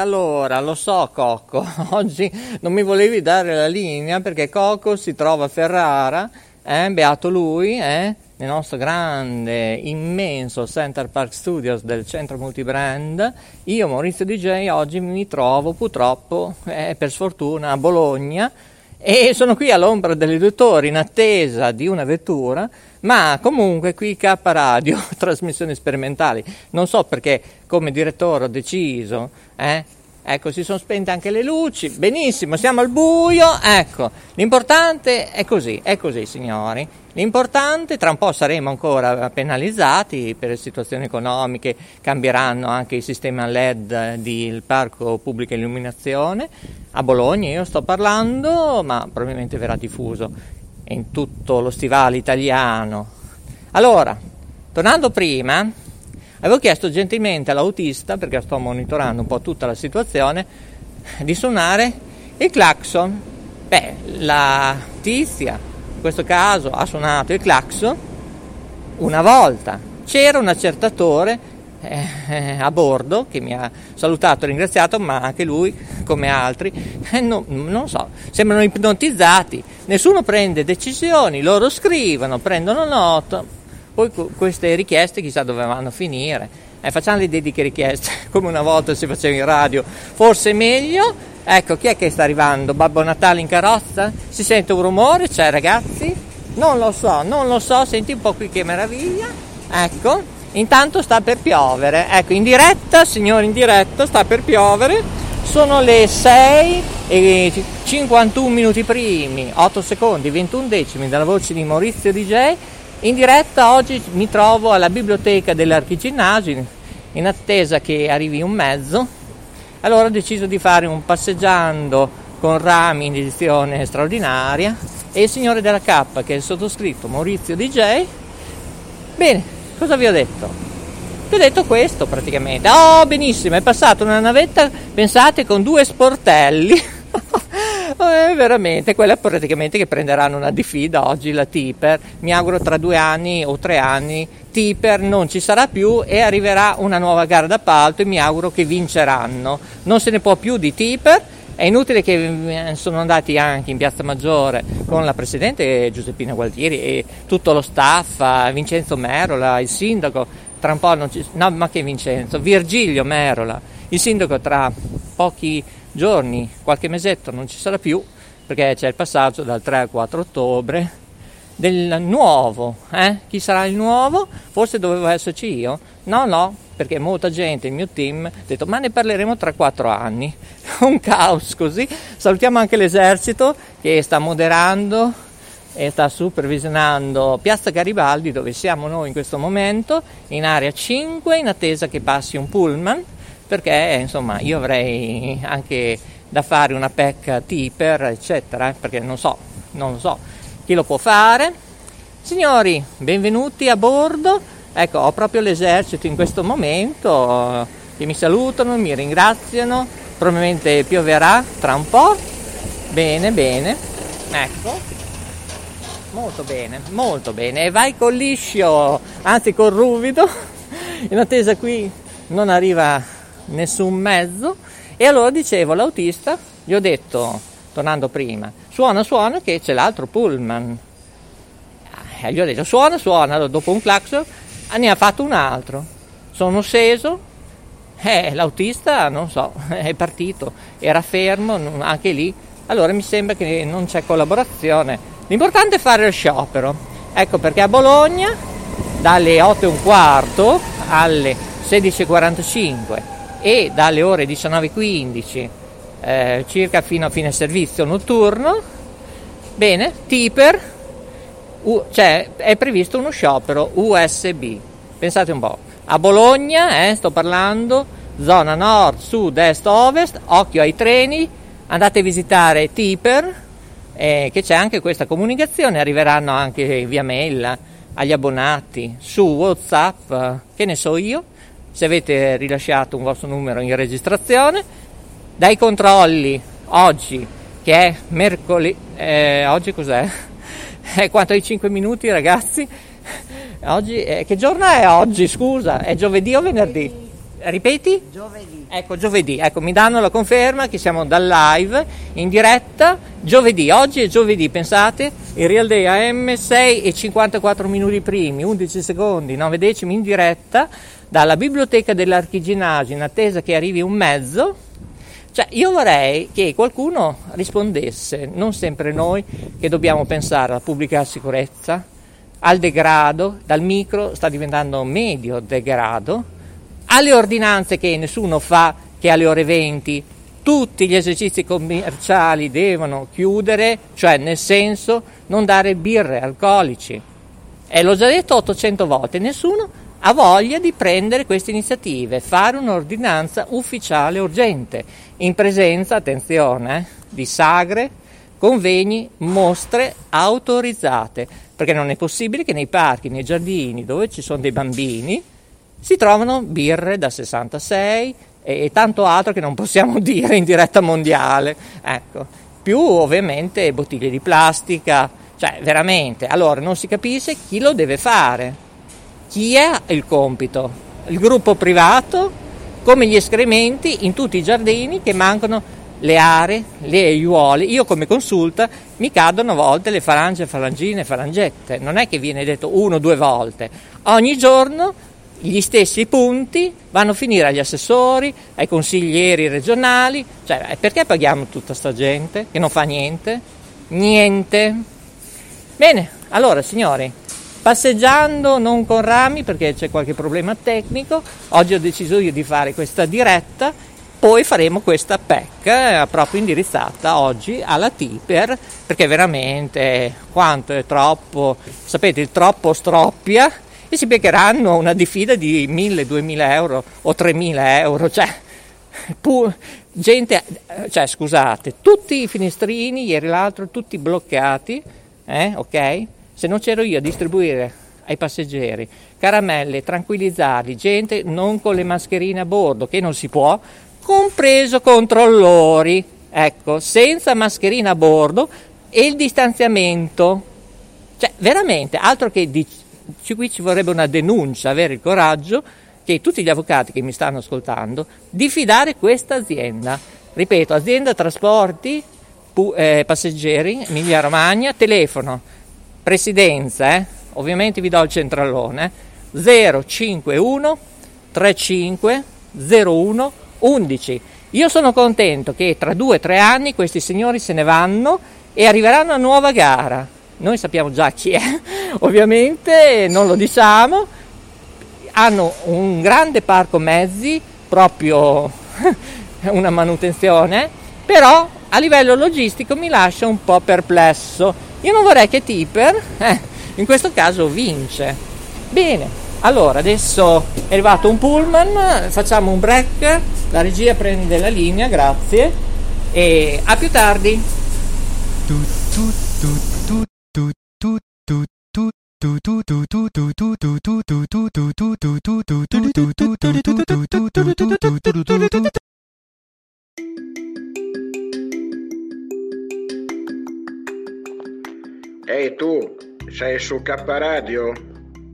allora, lo so Cocco, oggi non mi volevi dare la linea perché Cocco si trova a Ferrara, eh, beato lui, eh, nel nostro grande, immenso Center Park Studios del centro multibrand. Io, Maurizio DJ, oggi mi trovo purtroppo, eh, per sfortuna, a Bologna e sono qui all'ombra delle due torri in attesa di una vettura, ma comunque qui K Radio, trasmissioni sperimentali, non so perché come direttore ho deciso, eh, ecco si sono spente anche le luci, benissimo, siamo al buio, ecco, l'importante è così, è così signori, l'importante, tra un po' saremo ancora penalizzati per situazioni economiche, cambieranno anche i sistemi LED del parco pubblica illuminazione, a Bologna io sto parlando, ma probabilmente verrà diffuso in tutto lo stivale italiano. Allora, tornando prima, avevo chiesto gentilmente all'autista, perché sto monitorando un po' tutta la situazione, di suonare il clacson. Beh, la tizia, in questo caso, ha suonato il clacson una volta. C'era un accertatore eh, a bordo che mi ha salutato e ringraziato, ma anche lui, come altri, eh, no, non so, sembrano ipnotizzati. Nessuno prende decisioni, loro scrivono, prendono nota, poi queste richieste chissà dove vanno a finire. Eh, facciamo le dediche richieste come una volta si faceva in radio, forse meglio. Ecco, chi è che sta arrivando? Babbo Natale in carrozza? Si sente un rumore? C'è ragazzi? Non lo so, non lo so, senti un po' qui che meraviglia. Ecco, intanto sta per piovere. Ecco, in diretta, signori, in diretta sta per piovere. Sono le 6 e 51 minuti primi, 8 secondi, 21 decimi dalla voce di Maurizio DJ in diretta oggi mi trovo alla biblioteca dell'Archiginnasio in attesa che arrivi un mezzo. Allora ho deciso di fare un passeggiando con rami in edizione straordinaria e il signore della K, che è il sottoscritto Maurizio DJ. Bene, cosa vi ho detto? Vi ho detto questo praticamente. Oh, benissimo, è passata una navetta, pensate, con due sportelli. Eh, veramente, quella praticamente che prenderanno una diffida oggi la Tipper. Mi auguro tra due anni o tre anni Tipper non ci sarà più e arriverà una nuova gara d'appalto e mi auguro che vinceranno. Non se ne può più di Tipper. È inutile che sono andati anche in Piazza Maggiore con la presidente Giuseppina Gualtieri e tutto lo staff, Vincenzo Merola, il sindaco, tra un po' non ci... no ma che Vincenzo, Virgilio Merola, il sindaco tra pochi giorni, qualche mesetto non ci sarà più perché c'è il passaggio dal 3 al 4 ottobre del nuovo, eh? Chi sarà il nuovo? Forse dovevo esserci io? No, no, perché molta gente, il mio team, ha detto ma ne parleremo tra quattro anni. Un caos così. Salutiamo anche l'esercito che sta moderando e sta supervisionando Piazza Garibaldi dove siamo noi in questo momento, in area 5, in attesa che passi un pullman perché insomma io avrei anche da fare una PEC tipper eccetera eh, perché non so, non so chi lo può fare signori benvenuti a bordo ecco ho proprio l'esercito in questo momento che mi salutano mi ringraziano probabilmente pioverà tra un po' bene bene. Ecco. Molto bene molto bene. E vai col liscio anzi col ruvido. In attesa qui non arriva nessun mezzo. E allora dicevo all'autista, gli ho detto, tornando prima, suona suona che c'è l'altro pullman. E gli ho detto suona, suona, dopo un clacson ne ha fatto un altro. Sono sceso, eh, l'autista non so, è partito, era fermo, anche lì. Allora mi sembra che non c'è collaborazione. L'importante è fare il sciopero. Ecco perché a Bologna dalle 8 e un quarto alle 16.45 e dalle ore 19.15 eh, circa fino a fine servizio notturno, bene, Tiper, cioè è previsto uno sciopero USB. Pensate un po', a Bologna, eh, sto parlando, zona nord, sud, est, ovest, occhio ai treni, andate a visitare Tiper, eh, che c'è anche questa comunicazione, arriveranno anche via mail agli abbonati su Whatsapp, che ne so io, se avete rilasciato un vostro numero in registrazione, dai controlli oggi, che è mercoledì, eh, oggi cos'è? È quanto ai 5 minuti ragazzi? Oggi, eh, che giorno è oggi? Scusa, è giovedì o venerdì? Ripeti? Giovedì. Ecco, giovedì. Ecco, mi danno la conferma che siamo dal live in diretta giovedì. Oggi è giovedì, pensate, il Real Day AM 6 e 54 minuti primi, 11 secondi, 9 decimi in diretta dalla biblioteca dell'Archiginasio in attesa che arrivi un mezzo. Cioè, io vorrei che qualcuno rispondesse, non sempre noi che dobbiamo pensare alla pubblica sicurezza, al degrado, dal micro sta diventando medio degrado, alle ordinanze che nessuno fa, che alle ore 20 tutti gli esercizi commerciali devono chiudere, cioè nel senso non dare birre alcolici. E l'ho già detto 800 volte, nessuno ha voglia di prendere queste iniziative, fare un'ordinanza ufficiale urgente, in presenza, attenzione, eh, di sagre, convegni, mostre autorizzate, perché non è possibile che nei parchi, nei giardini dove ci sono dei bambini si trovano birre da 66 e tanto altro che non possiamo dire in diretta mondiale, ecco, più ovviamente bottiglie di plastica, cioè veramente, allora non si capisce chi lo deve fare. Chi è il compito? Il gruppo privato, come gli escrementi in tutti i giardini che mancano le aree, le aiuole. Io come consulta mi cadono a volte le falange, falangine, falangette. Non è che viene detto uno o due volte. Ogni giorno gli stessi punti vanno a finire agli assessori, ai consiglieri regionali. Cioè, perché paghiamo tutta sta gente che non fa niente? Niente. Bene, allora signori, Passeggiando non con rami perché c'è qualche problema tecnico, oggi ho deciso io di fare questa diretta, poi faremo questa PEC eh, proprio indirizzata oggi alla Tiper perché veramente quanto è troppo, sapete il troppo stroppia e si beccheranno una diffida di 1000-2000 euro o 3000 euro, cioè pu- gente, cioè scusate, tutti i finestrini ieri l'altro tutti bloccati, eh, ok? Se non c'ero io a distribuire ai passeggeri caramelle, tranquillizzarli, gente non con le mascherine a bordo, che non si può, compreso controllori, ecco, senza mascherina a bordo e il distanziamento. Cioè, veramente, altro che di, qui ci vorrebbe una denuncia, avere il coraggio che tutti gli avvocati che mi stanno ascoltando di fidare questa azienda. Ripeto, azienda trasporti pu, eh, passeggeri, Emilia Romagna, telefono presidenza, eh? ovviamente vi do il centralone, 051 35 01 11. Io sono contento che tra due o tre anni questi signori se ne vanno e arriveranno a nuova gara. Noi sappiamo già chi è, ovviamente non lo diciamo. Hanno un grande parco mezzi, proprio una manutenzione, però a livello logistico mi lascia un po' perplesso io non vorrei che Tipper, eh, in questo caso, vince. Bene, allora adesso è arrivato un pullman, facciamo un break, la regia prende la linea, grazie, e a più tardi. Ehi tu, sei su K Radio?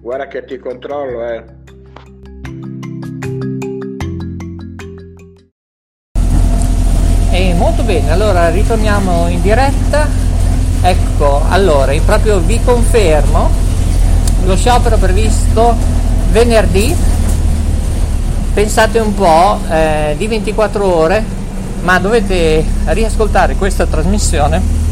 Guarda che ti controllo, eh. Molto bene, allora ritorniamo in diretta. Ecco, allora, proprio vi confermo lo sciopero previsto venerdì, pensate un po', eh, di 24 ore, ma dovete riascoltare questa trasmissione,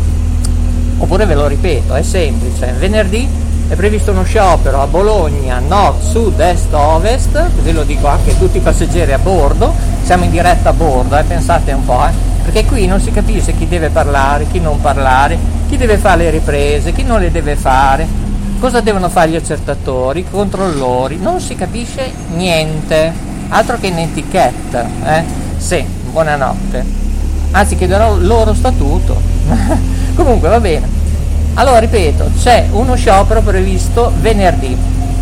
oppure ve lo ripeto, è semplice, venerdì è previsto uno sciopero a Bologna, nord, sud, est, ovest, così lo dico anche a tutti i passeggeri a bordo, siamo in diretta a bordo, eh, pensate un po', eh, perché qui non si capisce chi deve parlare, chi non parlare, chi deve fare le riprese, chi non le deve fare, cosa devono fare gli accertatori, i controllori, non si capisce niente, altro che in etichetta, eh? Sì, buonanotte. Anzi chiederò loro statuto. Comunque va bene. Allora ripeto, c'è uno sciopero previsto venerdì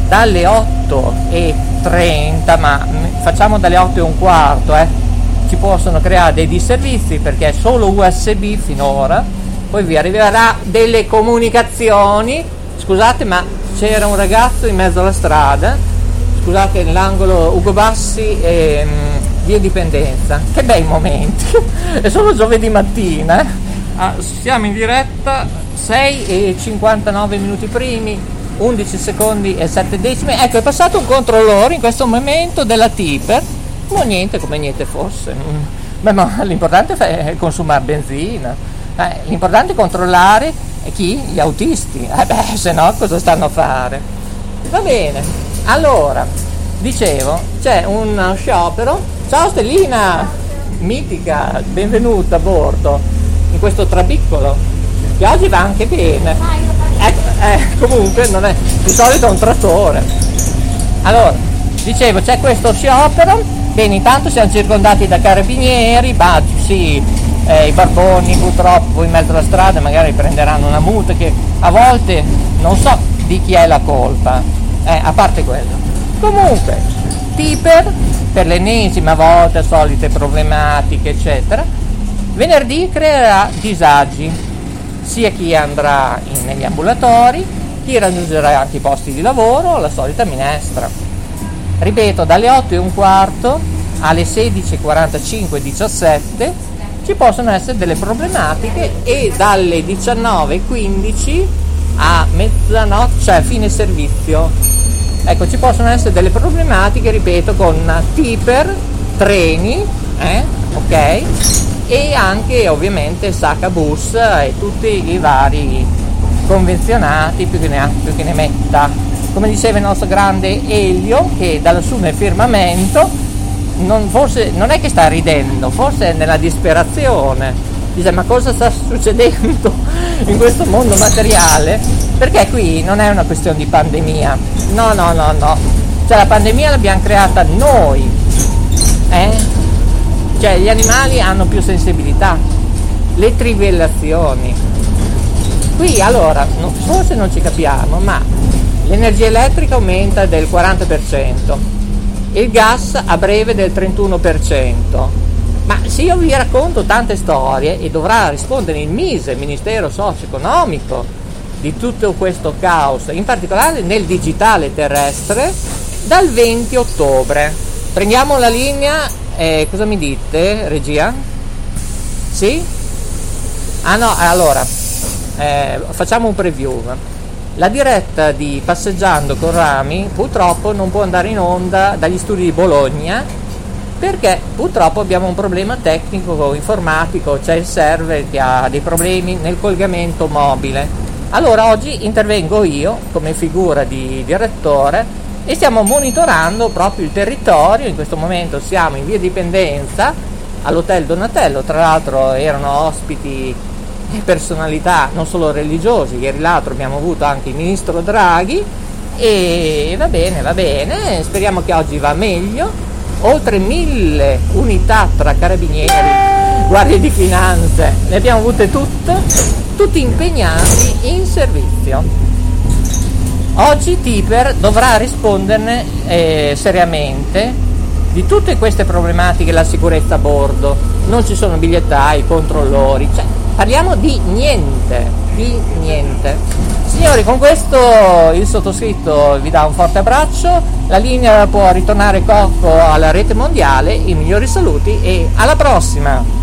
dalle 8.30, ma facciamo dalle 8 e un quarto, eh. Ci possono creare dei disservizi perché è solo USB finora, poi vi arriverà delle comunicazioni. Scusate, ma c'era un ragazzo in mezzo alla strada, scusate, nell'angolo Ugo Bassi e um, via Dipendenza. Che bei momenti! è solo giovedì mattina, eh. Ah, siamo in diretta 6 e 59 minuti primi, 11 secondi e 7 decimi. Ecco, è passato un controllore in questo momento della Tipper, ma niente come niente fosse. Beh, ma l'importante è consumare benzina, eh, l'importante è controllare chi? Gli autisti. Eh beh, se no cosa stanno a fare? Va bene, allora, dicevo, c'è un sciopero. Ciao Stellina, mitica, benvenuta a bordo in questo trabiccolo che oggi va anche bene. Ecco, eh, comunque non è di solito un trattore. Allora, dicevo, c'è questo sciopero, bene, intanto siamo circondati da carabinieri, ma sì, eh, i barboni purtroppo in mezzo alla strada magari prenderanno una multa che a volte non so di chi è la colpa, eh, a parte quello. Comunque, Piper, per l'ennesima volta, solite problematiche, eccetera, venerdì creerà disagi sia chi andrà in, negli ambulatori, chi raggiungerà anche i posti di lavoro, la solita minestra. Ripeto, dalle 8 e un quarto alle 16.45 17 ci possono essere delle problematiche e dalle 19.15 a mezzanotte, cioè fine servizio. Ecco, ci possono essere delle problematiche, ripeto, con tipper, treni, eh, ok? E anche ovviamente Sacabus e tutti i vari convenzionati più che ne più che ne metta. Come diceva il nostro grande Elio che dal suo firmamento non, forse, non è che sta ridendo forse è nella disperazione. Dice ma cosa sta succedendo in questo mondo materiale? Perché qui non è una questione di pandemia. No no no no. Cioè la pandemia l'abbiamo creata noi eh? Cioè gli animali hanno più sensibilità, le trivellazioni. Qui allora, no, forse non ci capiamo, ma l'energia elettrica aumenta del 40%, il gas a breve del 31%. Ma se io vi racconto tante storie e dovrà rispondere il MISE, il Ministero Socio-Economico, di tutto questo caos, in particolare nel digitale terrestre, dal 20 ottobre. Prendiamo la linea eh, cosa mi dite, regia? Sì? Ah no, allora, eh, facciamo un preview. La diretta di Passeggiando con Rami purtroppo non può andare in onda dagli studi di Bologna perché purtroppo abbiamo un problema tecnico informatico, c'è il server che ha dei problemi nel collegamento mobile. Allora oggi intervengo io come figura di direttore e stiamo monitorando proprio il territorio, in questo momento siamo in via Dipendenza all'Hotel Donatello, tra l'altro erano ospiti e personalità non solo religiose, ieri l'altro abbiamo avuto anche il ministro Draghi. E va bene, va bene, speriamo che oggi va meglio, oltre mille unità tra carabinieri, guardie di finanze, ne abbiamo avute tutte, tutti impegnati in servizio. Oggi Tiper dovrà risponderne eh, seriamente di tutte queste problematiche la sicurezza a bordo. Non ci sono bigliettai, controllori, cioè parliamo di niente, di niente. Signori, con questo il sottoscritto vi dà un forte abbraccio, la linea può ritornare Cocco alla rete mondiale, i migliori saluti e alla prossima!